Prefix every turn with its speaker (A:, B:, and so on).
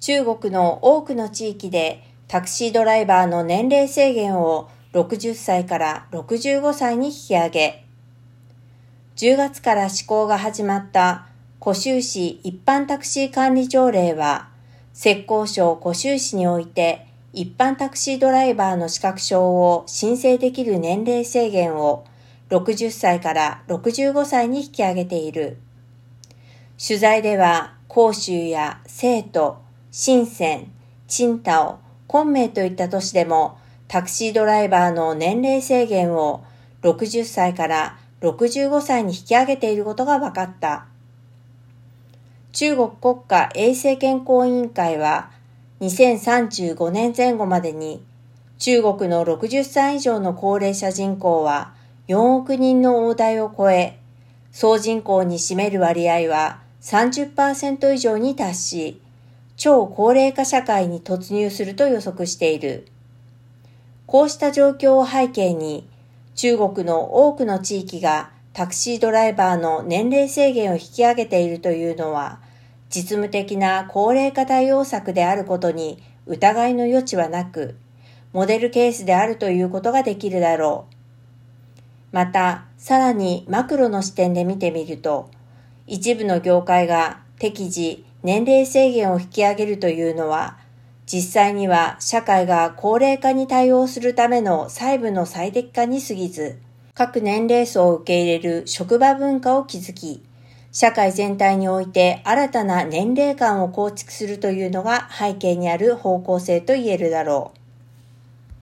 A: 中国の多くの地域でタクシードライバーの年齢制限を60歳から65歳に引き上げ、10月から施行が始まった古州市一般タクシー管理条例は、浙江省古州市において一般タクシードライバーの資格証を申請できる年齢制限を60歳から65歳に引き上げている。取材では、広州や成都、深セン、青島、昆明といった都市でもタクシードライバーの年齢制限を60歳から65歳に引き上げていることが分かった。中国国家衛生健康委員会は2035年前後までに中国の60歳以上の高齢者人口は4億人の大台を超え、総人口に占める割合は30%以上に達し、超高齢化社会に突入すると予測している。こうした状況を背景に、中国の多くの地域がタクシードライバーの年齢制限を引き上げているというのは、実務的な高齢化対応策であることに疑いの余地はなく、モデルケースであるということができるだろう。また、さらにマクロの視点で見てみると、一部の業界が適時年齢制限を引き上げるというのは、実際には社会が高齢化に対応するための細部の最適化に過ぎず、各年齢層を受け入れる職場文化を築き、社会全体において新たな年齢観を構築するというのが背景にある方向性と言えるだろう。